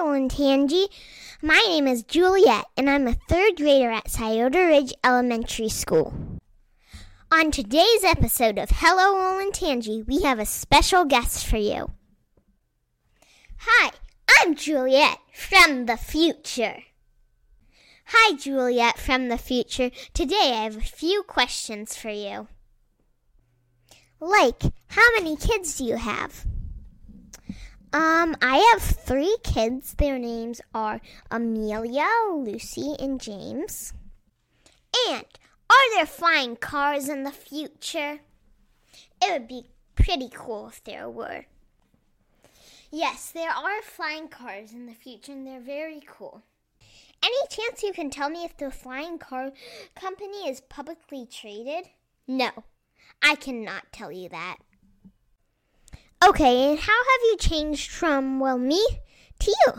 Olentangy. My name is Juliette, and I'm a third grader at Scioto Ridge Elementary School. On today's episode of Hello Olentangy, we have a special guest for you. Hi, I'm Juliette from the future. Hi, Juliette from the future. Today I have a few questions for you. Like, how many kids do you have? Um, I have three kids. Their names are Amelia, Lucy, and James. And are there flying cars in the future? It would be pretty cool if there were. Yes, there are flying cars in the future, and they're very cool. Any chance you can tell me if the flying car company is publicly traded? No, I cannot tell you that. Okay, and how have you changed from, well, me to you?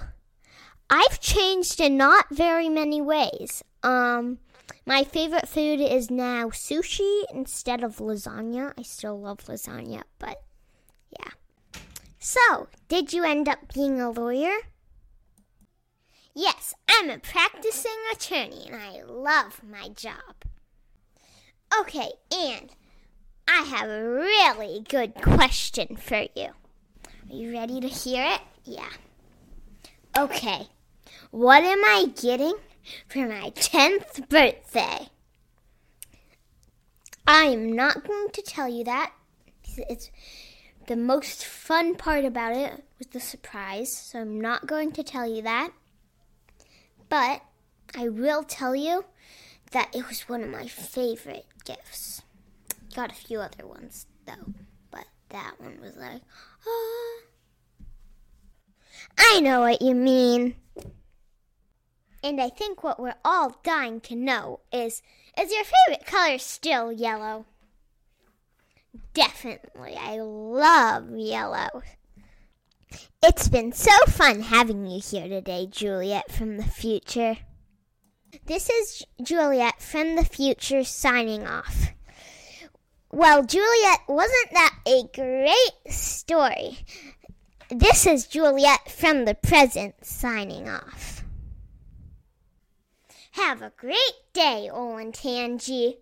I've changed in not very many ways. Um, my favorite food is now sushi instead of lasagna. I still love lasagna, but yeah. So, did you end up being a lawyer? Yes, I'm a practicing attorney and I love my job. Okay, and I have a really good question for you. Are you ready to hear it? Yeah. Okay. What am I getting for my 10th birthday? I am not going to tell you that. It's the most fun part about it was the surprise, so I'm not going to tell you that. But I will tell you that it was one of my favorite gifts. Got a few other ones though, but that one was like, ah. I know what you mean. And I think what we're all dying to know is is your favorite color still yellow? Definitely. I love yellow. It's been so fun having you here today, Juliette from the future. This is Juliette from the future signing off. Well, Juliette, wasn't that a great story? This is Juliette from the present signing off. Have a great day, Olentangy.